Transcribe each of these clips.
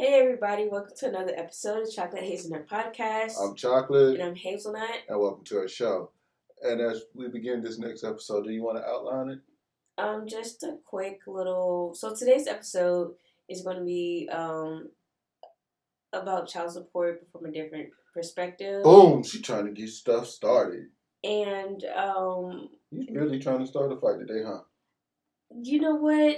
Hey everybody, welcome to another episode of Chocolate Hazelnut Podcast. I'm Chocolate, and I'm Hazelnut. and welcome to our show. And as we begin this next episode, do you want to outline it? Um, just a quick little. So today's episode is going to be um about child support from a different perspective. Boom! She trying to get stuff started. And um, You really trying to start a fight today, huh? you know what?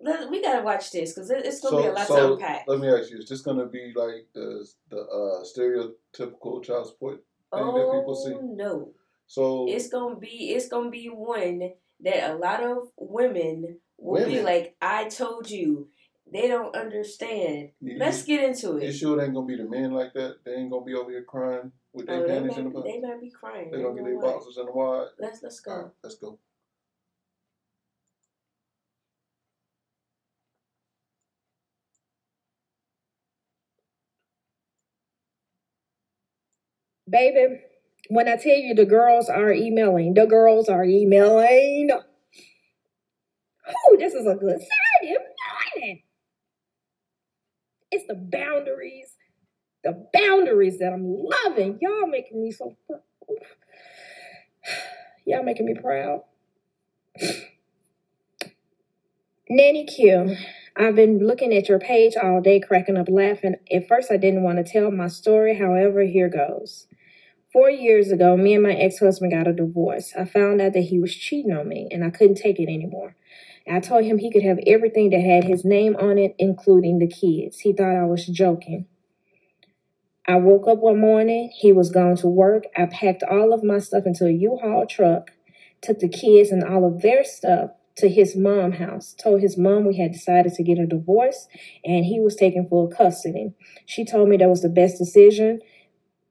Let, we gotta watch this because it, it's gonna be a lot to unpack. let me ask you: Is this gonna be like the the uh, stereotypical child support thing that people see? Oh no! So It's gonna be it's gonna be one that a lot of women will be like, "I told you." They don't understand. you, Let's get into you it. sure it ain't gonna be the men like that? They ain't gonna be over here crying with their Oh, they, panties in the butt. they might be crying. They You gonna get their what? boxers in the wide. Let's let's go. Right, let's go. Baby, when I tell you the girls are emailing, the girls are emailing. Whew, this is a good Saturday morning. It's the boundaries, the boundaries that I'm loving. Y'all making me so Y'all making me proud. Nanny Q, I've been looking at your page all day, cracking up laughing. At first, I didn't want to tell my story. However, here goes. Four years ago, me and my ex husband got a divorce. I found out that he was cheating on me and I couldn't take it anymore. I told him he could have everything that had his name on it, including the kids. He thought I was joking. I woke up one morning, he was gone to work. I packed all of my stuff into a U Haul truck, took the kids and all of their stuff to his mom house, told his mom we had decided to get a divorce and he was taking full custody. She told me that was the best decision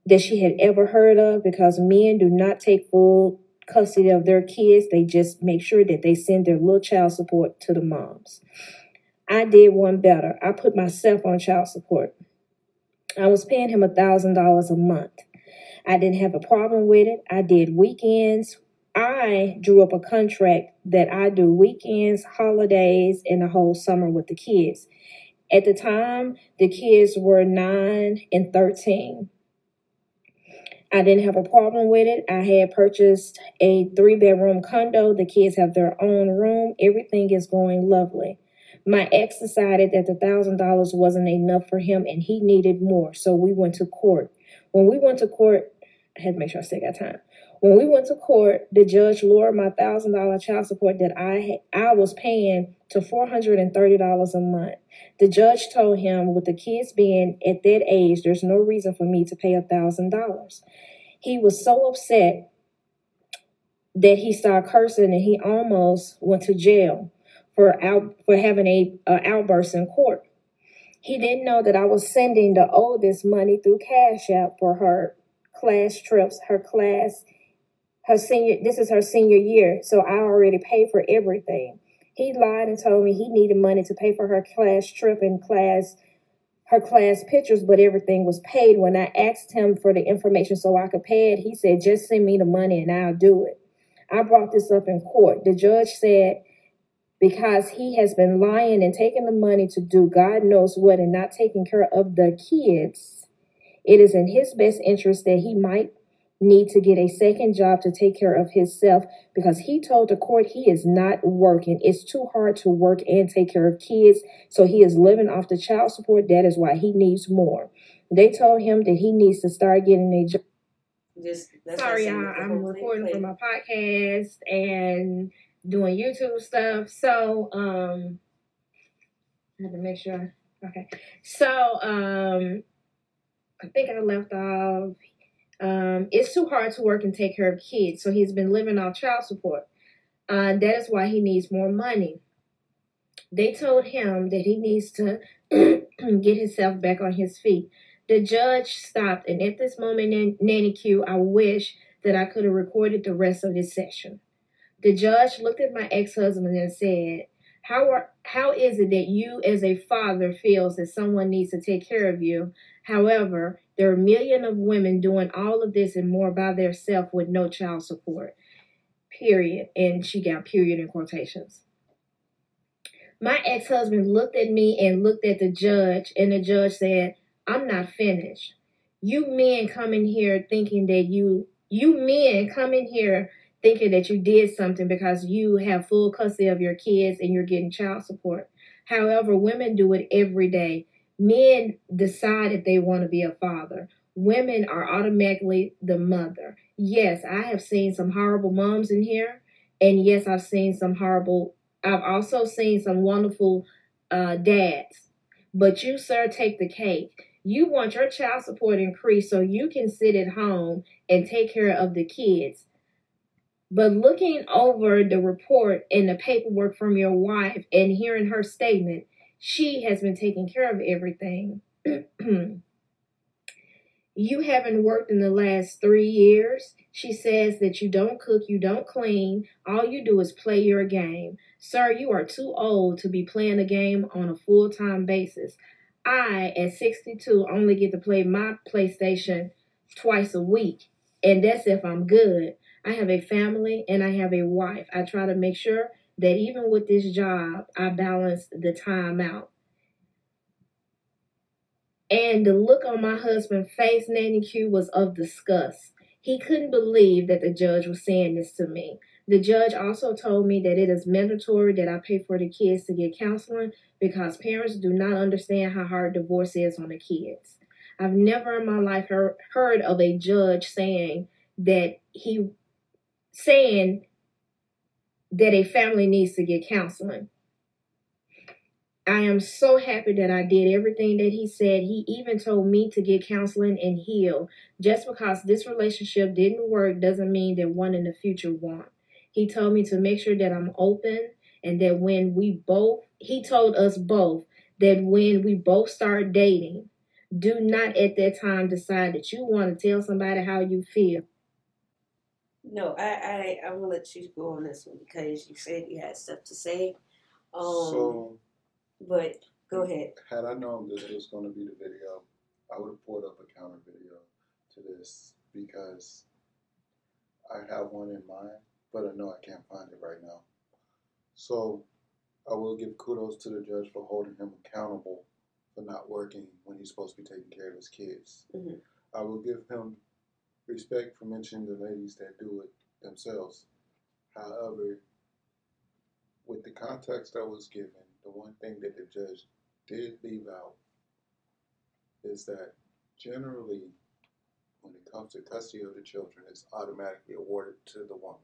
that she had ever heard of because men do not take full custody of their kids. They just make sure that they send their little child support to the moms. I did one better. I put myself on child support. I was paying him a thousand dollars a month. I didn't have a problem with it. I did weekends. I drew up a contract that I do weekends, holidays, and the whole summer with the kids. At the time, the kids were nine and 13. I didn't have a problem with it. I had purchased a three bedroom condo. The kids have their own room. Everything is going lovely. My ex decided that the thousand dollars wasn't enough for him and he needed more. So we went to court. When we went to court, I had to make sure I still got time. When we went to court, the judge lowered my thousand dollar child support that I I was paying to four hundred and thirty dollars a month. The judge told him, with the kids being at that age, there's no reason for me to pay a thousand dollars. He was so upset that he started cursing and he almost went to jail for out for having a, a outburst in court. He didn't know that I was sending the oldest money through Cash App for her class trips, her class, her senior. This is her senior year, so I already paid for everything. He lied and told me he needed money to pay for her class trip and class her class pictures, but everything was paid. When I asked him for the information so I could pay it, he said, just send me the money and I'll do it. I brought this up in court. The judge said, because he has been lying and taking the money to do God knows what and not taking care of the kids, it is in his best interest that he might need to get a second job to take care of himself because he told the court he is not working. It's too hard to work and take care of kids, so he is living off the child support. That is why he needs more. They told him that he needs to start getting a job. Just Sorry, y'all. I'm saying. I'm Hopefully recording for my podcast and doing YouTube stuff. So, um, I had to make sure. Okay. So, um, I think I left off. Um, it's too hard to work and take care of kids, so he's been living off child support. Uh, that is why he needs more money. They told him that he needs to get himself back on his feet. The judge stopped, and at this moment, Nan- Nanny Q, I wish that I could have recorded the rest of this session. The judge looked at my ex-husband and said, "How are how is it that you, as a father, feels that someone needs to take care of you? However, there are a million of women doing all of this and more by themselves with no child support. Period." And she got period in quotations. My ex husband looked at me and looked at the judge, and the judge said, I'm not finished. You men come in here thinking that you, you men come in here thinking that you did something because you have full custody of your kids and you're getting child support. However, women do it every day. Men decide if they want to be a father. Women are automatically the mother. Yes, I have seen some horrible moms in here. And yes, I've seen some horrible, I've also seen some wonderful uh, dads. But you, sir, take the cake. You want your child support increased so you can sit at home and take care of the kids. But looking over the report and the paperwork from your wife and hearing her statement, she has been taking care of everything. you haven't worked in the last three years. She says that you don't cook, you don't clean, all you do is play your game. Sir, you are too old to be playing a game on a full time basis. I, at 62, only get to play my PlayStation twice a week, and that's if I'm good. I have a family and I have a wife. I try to make sure that even with this job, I balance the time out. And the look on my husband's face, Nanny Q, was of disgust. He couldn't believe that the judge was saying this to me. The judge also told me that it is mandatory that I pay for the kids to get counseling because parents do not understand how hard divorce is on the kids. I've never in my life heard, heard of a judge saying that he saying that a family needs to get counseling. I am so happy that I did everything that he said. He even told me to get counseling and heal. Just because this relationship didn't work doesn't mean that one in the future won't. He told me to make sure that I'm open and that when we both, he told us both that when we both start dating, do not at that time decide that you want to tell somebody how you feel. No, I, I, I'm gonna let you go on this one because you said you had stuff to say. Um, so, but go ahead. had I known that it was going to be the video, I would have pulled up a counter video to this because I have one in mind, but I know I can't find it right now. So, I will give kudos to the judge for holding him accountable for not working when he's supposed to be taking care of his kids. Mhm. I will give him respect for mentioning the ladies that do it themselves. However, with the context that was given, the one thing that the judge did leave out is that generally, when it comes to custody of the children, it's automatically awarded to the woman.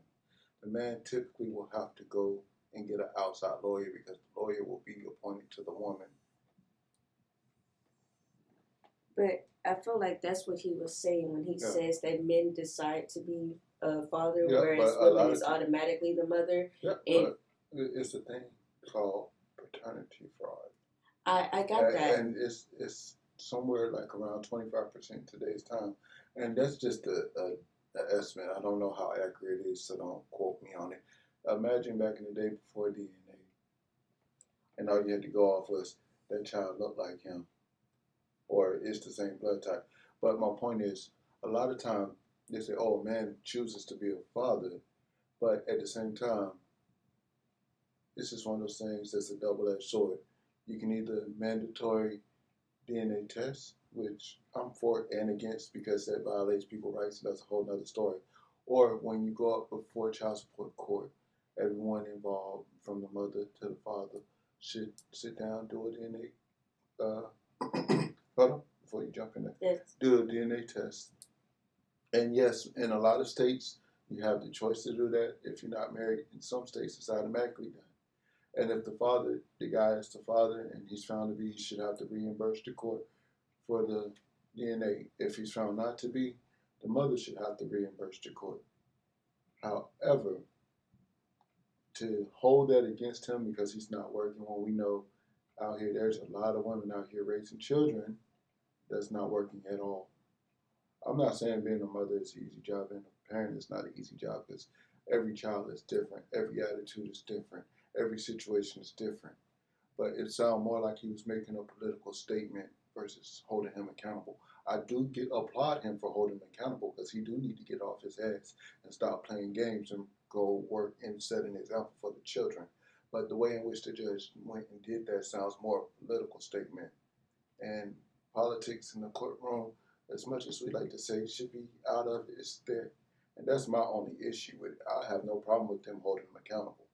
The man typically will have to go and get an outside lawyer because the lawyer will be appointed to the woman. But I feel like that's what he was saying when he Yeah. says that men decide to be a father, Yeah, whereas but a lot women is automatically the mother. Yeah, And- it's a thing called paternity fraud. I, I got and, that. and it's it's somewhere like around twenty five percent today's time, and that's just a, a, a estimate. I don't know how accurate it is, so don't quote me on it. Imagine back in the day before DNA, and all you had to go off was that child looked like him, or it's the same blood type. But my point is, a lot of time they say, "Oh, man chooses to be a father," but at the same time, this is one of those things that's a double edged sword you can either mandatory DNA test, which I'm for and against because that violates people's rights, and that's a whole other story. Or when you go up before child support court, everyone involved, from the mother to the father, should sit down, do a DNA. Uh, hold on, before you jump in there, That's, do a DNA test. And yes, in a lot of states, you have the choice to do that. If you're not married, in some states, it's automatically done. And if the father, the guy is the father, and he's found to be, he should have to reimburse the court for the DNA. If he's found not to be, the mother should have to reimburse the court. However, to hold that against him because he's not working when we know out here there's a lot of women out here raising children that's not working at all. I'm not saying being a mother is an easy job, and a parent is not an easy job because every child is different, every attitude is different, every situation is different. But it sounded more like he was making a political statement versus holding him accountable. I do get applaud him for holding him accountable because he do need to get off his ass and stop playing games and go work and set an example for the children. But the way in which the judge went and did that sounds more political statement. And politics in the courtroom, as much as we like to say, should be out of it, it's there. And that's my only issue with it. I have no problem with them holding them accountable.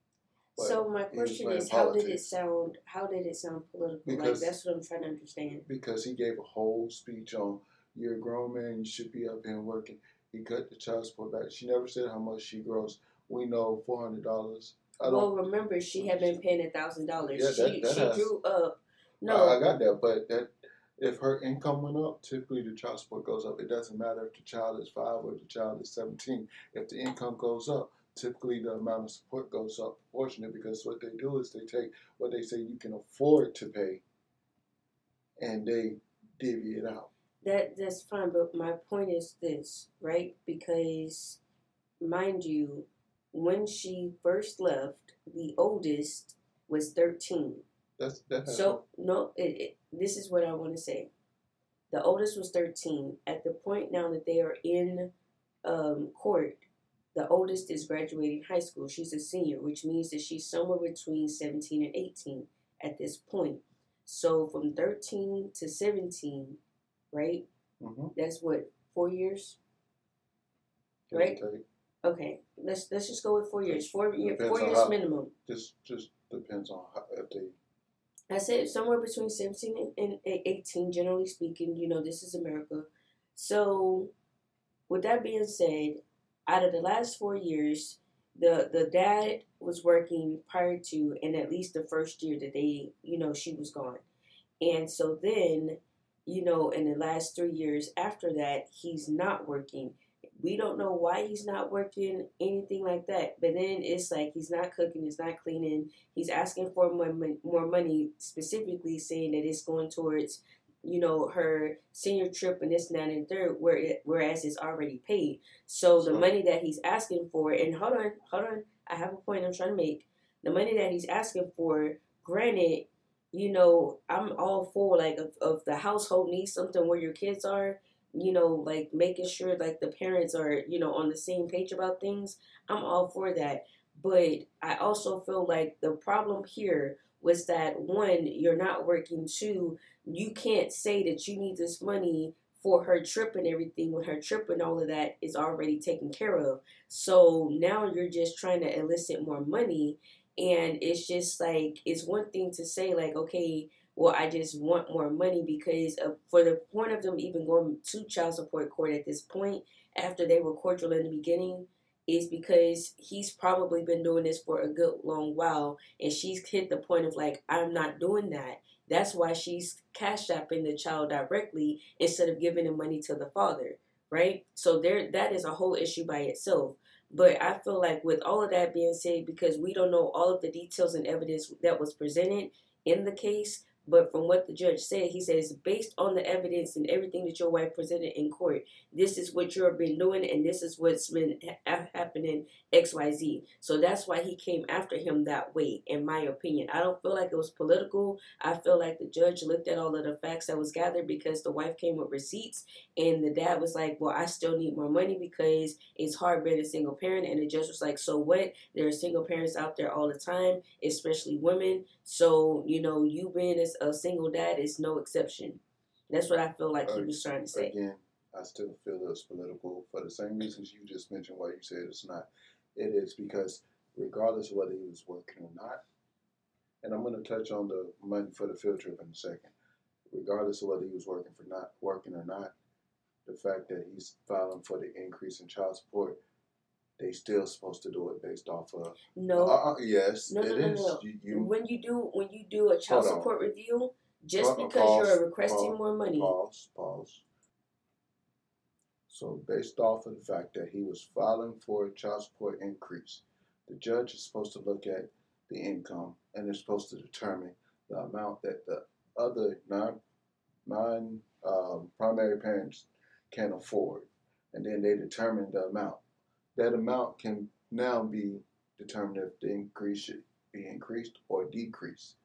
But so my question is, how did it sound? How did it sound political? like that's what I'm trying to understand. because he gave a whole speech on you're a grown man, you should be up here and working. He cut the child support back. She never said how much she grows. We know four hundred dollars. I Well, don't. remember she had been paying a thousand dollars. She that she has- grew up. No, I, I got that, but that if her income went up, typically the child support goes up. It doesn't matter if the child is five or the child is seventeen. If the income goes up, typically the amount of support goes up proportionate because what they do is they take what they say you can afford to pay, and they divvy it out. that that's fine. But my point is this, right? Because, mind you, when she first left, the oldest was thirteen. That's that. So no, it, it, this is what I want to say. The oldest was thirteen. At the point now that they are in um, court, the oldest is graduating high school. She's a senior, which means that she's somewhere between seventeen and eighteen at this point. So from thirteen to seventeen, right? hmm That's what four years. Right. Okay, let's let's just go with four years. Four year, four years how- minimum. Just just depends on how, if they. I said somewhere between 17 and, and 18, generally speaking. You know, this is America. So, with that being said, out of the last four years, the the dad was working prior to, and at least the first year that they, you know, she was gone. And so then, you know, in the last three years after that, he's not working. We don't know why he's not working, anything like that. But then it's like he's not cooking, he's not cleaning, he's asking for more more money, specifically saying that it's going towards, you know, her senior trip and this and that and third, where it, whereas it's already paid. So the money that he's asking for, and hold on, hold on, I have a point I'm trying to make. The money that he's asking for, granted, you know, I'm all for like if, if the household needs something where your kids are, you know, like making sure like the parents are, you know, on the same page about things. I'm all for that. But I also feel like the problem here was that one, you're not working. Two, you can't say that you need this money for her trip and everything when her trip and all of that is already taken care of. So now you're just trying to elicit more money. And it's just like, it's one thing to say, like, okay, well, I just want more money because of, for the point of them even going to child support court at this point, after they were cordial in the beginning, is because he's probably been doing this for a good long while and she's hit the point of like i'm not doing that. That's why she's cash shopping the child directly instead of giving the money to the father right? So there that is a whole issue by itself. But i feel like with all of that being said because we don't know all of the details and evidence that was presented in the case but from what the judge said, he says, based on the evidence and everything that your wife presented in court, this is what you've been doing and this is what's been ha- happening xyz so that's why he came after him that way in my opinion. I don't feel like it was political. I feel like the judge looked at all of the facts that was gathered because the wife came with receipts and the dad was like well i still need more money because it's hard being a single parent. And the judge was like so what? There are single parents out there all the time especially women so you know you being as a single dad is no exception that's what i feel like he was trying to say Again, I still feel it's political for the same reasons you just mentioned why you said it's not. It is because regardless of whether he was working or not, and I'm going to touch on the money for the field trip in a second. Regardless of whether he was working for not working or not, the fact that he's filing for the increase in child support, they still supposed to do it based off of. no Uh, uh, yes, No, it no, is. no, no. You, you when you do when you do a child Hold on. support review, just Pa- because pause, you're requesting pause, more money, Pause, pause. So based off of the fact that he was filing for a child support increase, the judge is supposed to look at the income and they're supposed to determine the amount that the other non non um, primary parents can afford, and then they determine the amount. That amount can now be determined if the increase should be increased or decreased.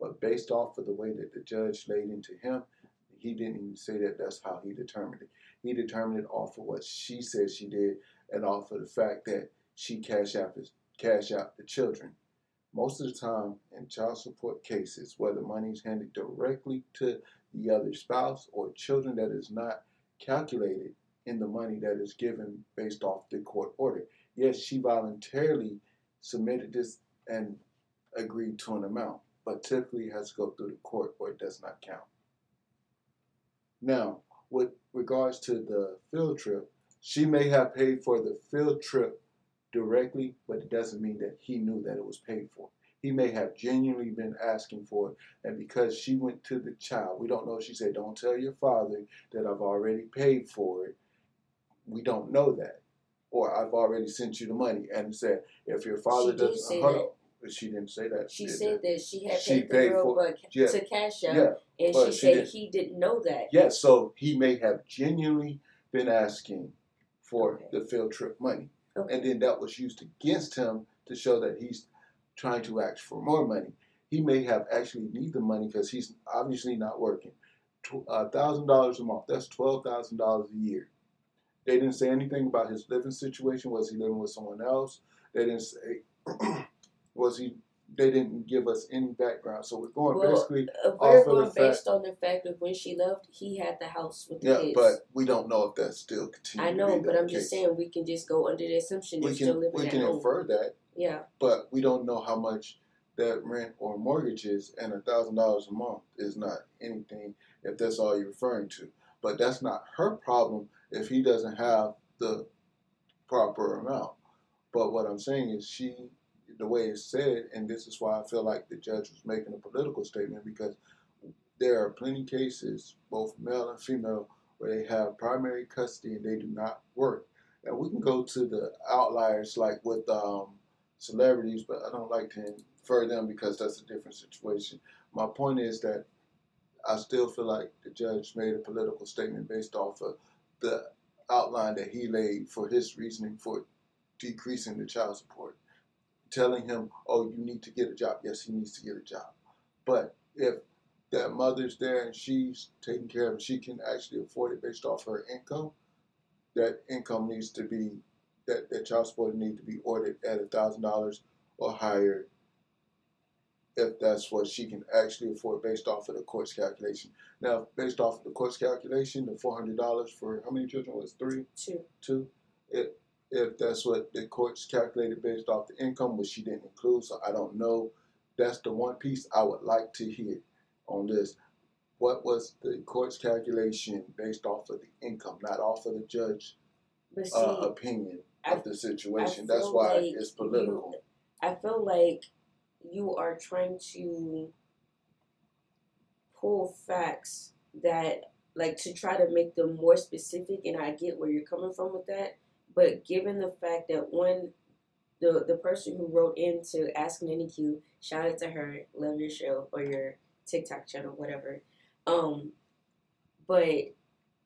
But based off of the way that the judge laid into him, he didn't even say that that's how he determined it. He determined it off of what she said she did and off of the fact that she cashed out the cash out the children. Most of the time, in child support cases, whether money is handed directly to the other spouse or children that is not calculated in the money that is given based off the court order. Yes, she voluntarily submitted this and agreed to an amount, but typically has to go through the court or it does not count. Now, with regards to the field trip, she may have paid for the field trip directly, but it doesn't mean that he knew that it was paid for. He may have genuinely been asking for it, and because she went to the child, we don't know. She said, "Don't tell your father that I've already paid for it." We don't know that, or I've already sent you the money, and said, "If your father She doesn't," hold that. But she didn't say that. She did said that she had She paid the paid girl for- yeah. to cash out, Yeah, and she she said didn't. he didn't know that. Yes, so he may have genuinely been asking for Okay. the field trip money. Okay. And then that was used against him to show that he's trying to ask for more money. He may have actually need the money because he's obviously not working. A uh, thousand dollars a month, that's twelve thousand dollars a year. They didn't say anything about his living situation. Was he living with someone else? They didn't say was he they didn't give us any background. So we're going Well, basically Uh, Off we're of the going fact- based on the fact of when she left, he had the house with the Yeah, kids. but we don't know if that's still continuing. I know, but I'm just saying we can just go under the assumption we still can we can home. infer that, Yeah, but we don't know how much that rent or mortgage is, and a thousand dollars a month is not anything if that's all you're referring to. But that's not her problem if he doesn't have the proper amount. But what I'm saying is she the way it's said, and this is why I feel like the judge was making a political statement because there are plenty cases, both male and female, where they have primary custody and they do not work. And we can go to the outliers like with um, celebrities, but I don't like to infer them because that's a different situation. My point is that I still feel like the judge made a political statement based off of the outline that he laid for his reasoning for decreasing the child support. Telling him, oh, you need to get a job. Yes, he needs to get a job. But if that mother's there and she's taking care of him, she can actually afford it based off her income, that income needs to be, that, that child support needs to be ordered at a thousand dollars or higher if that's what she can actually afford based off of the court's calculation. Now, based off of the court's calculation, the four hundred dollars for how many children was three, two. two? If if that's what the court's calculated based off the income, which she didn't include, so I don't know. That's the one piece I would like to hear on this. What was the court's calculation based off of the income, not off of the judge But see, uh, opinion I- of the situation? That's why like it's political. You, I feel like you are trying to pull facts that, like, to try to make them more specific, and I get where you're coming from with that. But given the fact that one, the the person who wrote into Ask Nanny Q, shout out to her, love your show or your TikTok channel, whatever. Um, but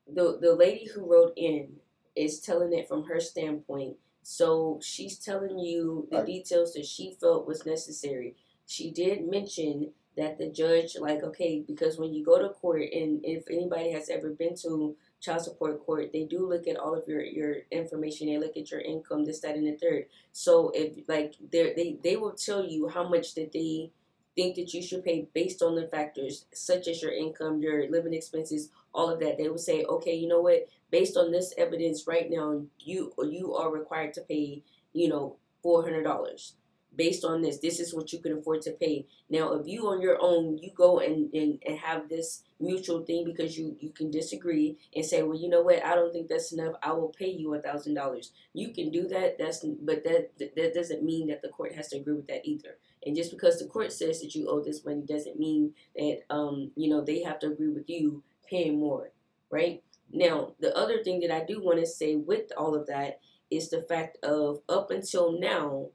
the the lady who wrote in is telling it from her standpoint. So she's telling you the details that she felt was necessary. She did mention that the judge, like, okay, because when you go to court, and if anybody has ever been to child support court, they do look at all of your your information. They look at your income, this, that, and the third. So if like they they they will tell you how much that they think that you should pay based on the factors such as your income, your living expenses, all of that. They will say, okay, you know what? Based on this evidence right now, you you are required to pay, you know, four hundred dollars. Based on this, this is what you can afford to pay. Now, if you on your own, you go and, and, and have this mutual thing because you, you can disagree and say, well, you know what, I don't think that's enough. I will pay you a thousand dollars. You can do that. That's but that that doesn't mean that the court has to agree with that either. And just because the court says that you owe this money doesn't mean that um you know they have to agree with you paying more, right? Now, the other thing that I do want to say with all of that is the fact of up until now,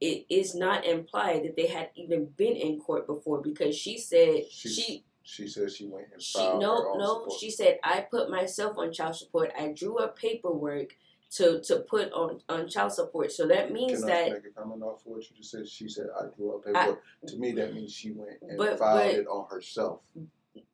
it is not implied that they had even been in court before because she said She- she She said she went and she filed no no support. she said I put myself on child support. I drew up paperwork to to put on on child support. So that means Can that I make a comment off of what you just said? She said, I drew up paperwork. to me, that means she went and But- filed but- it on herself.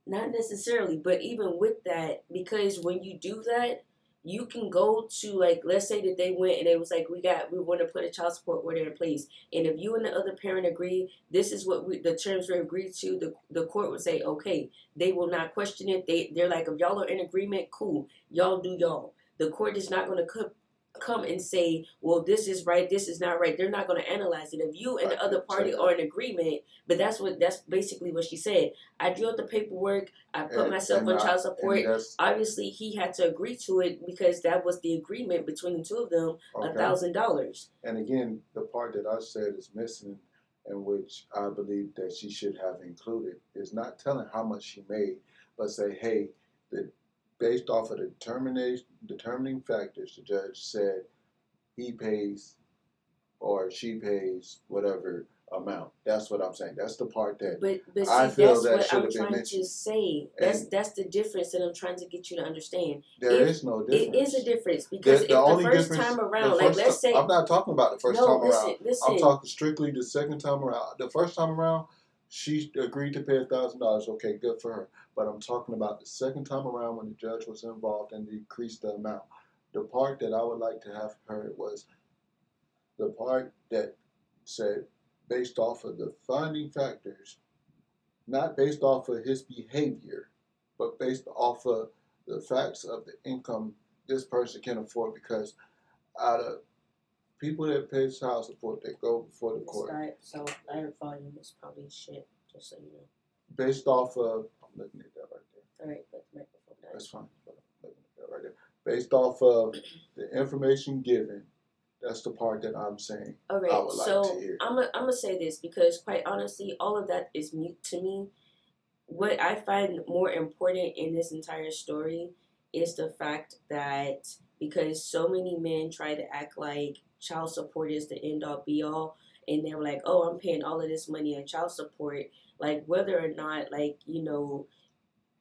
Not necessarily, but even with that, because when you do that, you can go to like let's say that they went and it was like we got we want to put a child support order in place. And if you and the other parent agree this is what we the terms were agreed to the the court would say okay. They will not question it. They they're like if y'all are in agreement cool. Y'all do y'all. The court is not going to come and say, well, this is right, this is not right. They're not going to analyze it. If you and the other party are in agreement, but that's what that's basically what she said. I drew up the paperwork. I put And- myself and on I- child support. Obviously, he had to agree to it because that was the agreement between the two of them. A thousand dollars. And again, the part that I said is missing, and which I believe that she should have included, is not telling how much she made, but say, hey, that based off of the determination, determining factors, the judge said he pays or she pays whatever amount. That's what I'm saying. That's the part that But but see, I feel that's that what should I'm have been trying to say. That's And- that's the difference that I'm trying to get you to understand. there If- is no difference. It is a difference because The- the the first difference- time around, like let's say I'm not talking about the first no, time listen, around. listen. I'm talking strictly the second time around. The first time around, she agreed to pay a thousand dollars. Okay, good for her. But I'm talking about the second time around when the judge was involved and decreased the amount. The part that I would like to have heard was the part that said based off of the finding factors, not based off of his behavior, but based off of the facts of the income this person can afford because out of people that pay child support that go before the court guy- so our volume is probably shit, just so you know. based off of I'm looking at that right there. All right, let the microphone down. That's fine. I'm looking at that right there. Based off of the information given, that's the part that I'm saying. All right, like so. I'm gonna I'm gonna say this because quite honestly, all of that is mute to me. What I find more important in this entire story is the fact that because so many men try to act like child support is the end all be all, and they're like, oh, I'm paying all of this money on child support, like whether or not like you know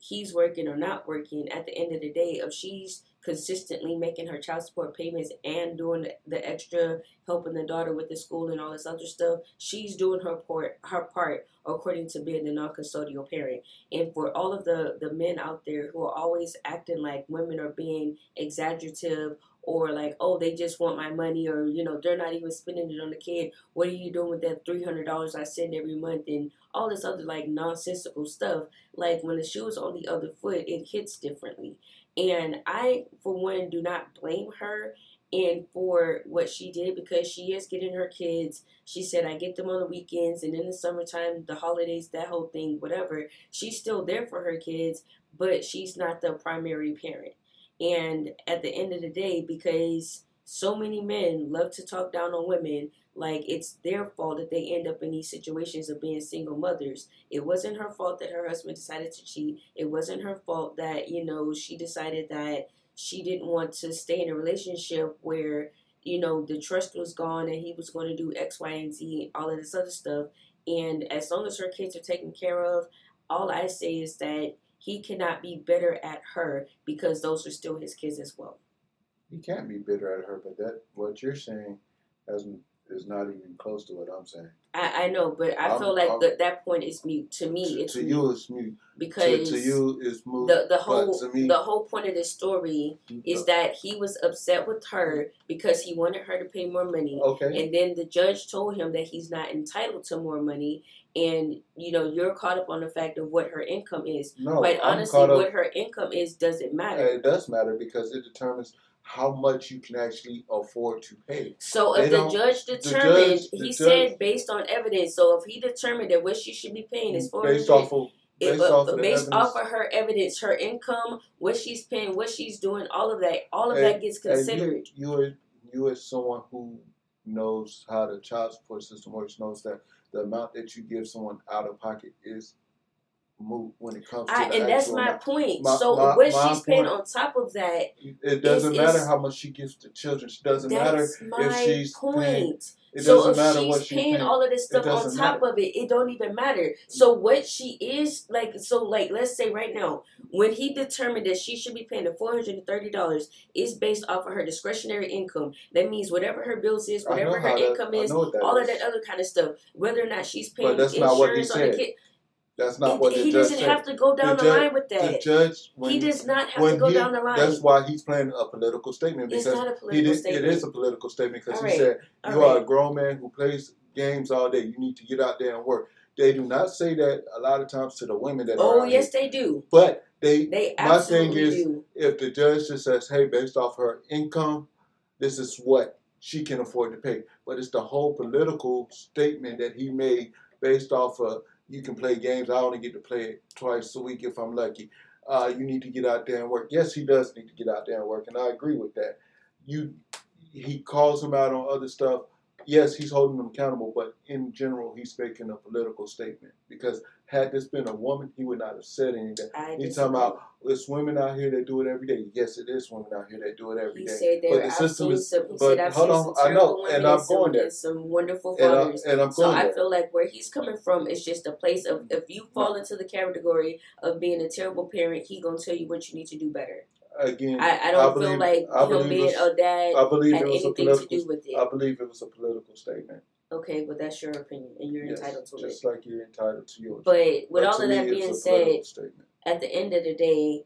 he's working or not working at the end of the day if she's consistently making her child support payments and doing the, extra helping the daughter with the school and all this other stuff she's doing her part her part according to being the non-custodial parent. And for all of the the men out there who are always acting like women are being exaggerative or like oh they just want my money or you know they're not even spending it on the kid. What are you doing with that $300 i send every month and all this other like nonsensical stuff? Like when the shoe is on the other foot it hits differently. And i for one do not blame her and for what she did because she is getting her kids. She said i get them on the weekends and in the summertime the holidays that whole thing whatever. She's still there for her kids but she's not the primary parent and at the end of the day because so many men love to talk down on women like it's their fault that they end up in these situations of being single mothers. It wasn't her fault that her husband decided to cheat. It wasn't her fault that you know she decided that she didn't want to stay in a relationship where you know the trust was gone and he was going to do x y and z all of this other stuff. And as long as her kids are taken care of all i say is that he cannot be bitter at her because those are still his kids as well He can't be bitter at her, but that what you're saying hasn't is not even close to what I'm saying. I, I know, but I I'm- feel like I'm- that that point is mute to me. to, it's to mute you, it's mute. To, because to you, it's moved. the the whole to me, the whole point of this story mm-hmm. is that he was upset with her because he wanted her to pay more money, okay. and then the judge told him that he's not entitled to more money, and you know you're caught up on the fact of what her income is. no, Quite I'm honestly, caught up. what her income is doesn't matter. It does matter because it determines how much you can actually afford to pay. So They if the judge the determined, judge- the he judge- said based on evidence. So if he determined that what she should be paying is four based off of based but- off of based off of her evidence, her income, what she's paying, what she's doing, all of that, all of And- that gets considered. you, you, as- you as someone who knows how the child support system works, knows that the amount that you give someone out of pocket is moot when it comes to I, and that's my amount. point. My- so my- what my she's paying on top of that, It doesn't It's- matter how much she gives to children. It doesn't matter. my she's point. paying- It so doesn't if matter she's what she's paying paying. all of this stuff on top matter. of it, it don't even matter. So what she is like, so like, let's say right now, when he determined that she should be paying the four hundred and thirty dollars, is based off of her discretionary income. That means whatever her bills is, whatever her that- income is, all of that other kind of stuff. Whether or not she's paying But that's not what he insurance on the kid. That's not He- what the he judge doesn't said. have to go down the, judge- line with the that. judge, when he does not have to go he- down the line. That's why he's playing a political statement it's because not a he political did, statement. it is a political statement because All he right. said you are a grown man who plays games all day. You need to get out there and work. They do not say that a lot of times to the women that are Oh yes, here. they do. But they They My thing is- do. if the judge just says, hey, based off her income, this is what she can afford to pay. But it's the whole political statement that he made based off of you can play games. I only get to play it twice a week if I'm lucky. Uh, you need to get out there and work. Yes, he does need to get out there and work, and I agree with that. You, he calls him out on other stuff. Yes, he's holding them accountable, but in general, he's making a political statement. Because had this been a woman, he would not have said anything. I He's talking about it's women out here that do it every day. Yes, it is women out here that do it every He day. But the system is- some. But hold on, I know, and I'm some, going there. some wonderful And, I, fathers. and I'm So going I feel like where he's coming from is just a place of if you fall into the category of being a terrible parent, he gonna tell you what you need to do better. Again, I, I don't believe, feel like I him believe being a dad I believe had it was a anything to do with it. I believe it was a political statement. Okay, but that's your opinion and you're Yes, entitled to it. just like you're entitled to yours. But with But all of that being said, statement. at the end of the day,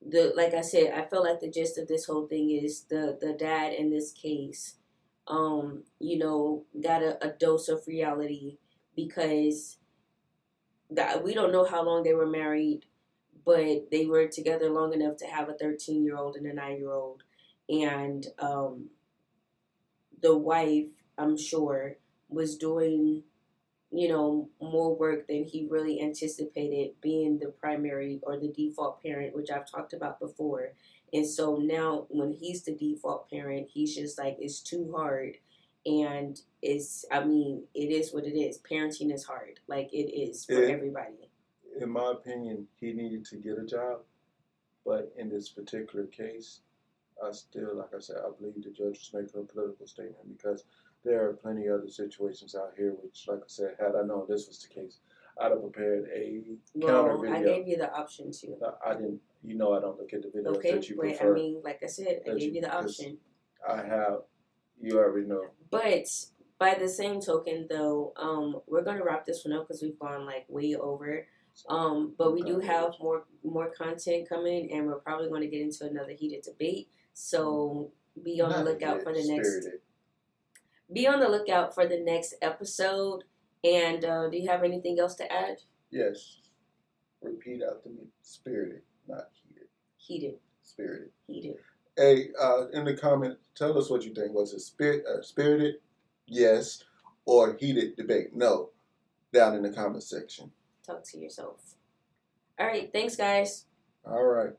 the like I said, I feel like the gist of this whole thing is the the dad in this case, um, you know, got a, a dose of reality because that we don't know how long they were married, but they were together long enough to have a thirteen year old and a nine year old, and um, the wife, I'm sure, was doing you know, more work than he really anticipated being the primary or the default parent, which I've talked about before. And so now when he's the default parent, he's just like, it's too hard. And it's, I mean, it is what it is. Parenting is hard. Like it is for It- everybody. In my opinion, he needed to get a job, but in this particular case, I still, like I said, I believe the judge was making a political statement because there are plenty of other situations out here, which, like I said, had I known this was the case, I'd have prepared a counter Well, I gave you the option to. No, I didn't. You know, I don't look at the videos Okay, that you but I mean, like I said, I gave you- you the option. I have. You already know. But by the same token, though, um, we're gonna wrap this one up because we've gone like way over. Um, but we do have more more content coming, and we're probably going to get into another heated debate. So be on the lookout for the spirited. Be on the lookout for the next episode. And uh, do you have anything else to add? Yes. Repeat after me. Spirited, not heated. Heated, Spirited. heated. Hey, uh, in the comment, tell us what you think. Was it spirit, uh, spirited? Yes. Or heated debate? No. Down in the comment section. Talk to yourself. All right, thanks, guys. All right.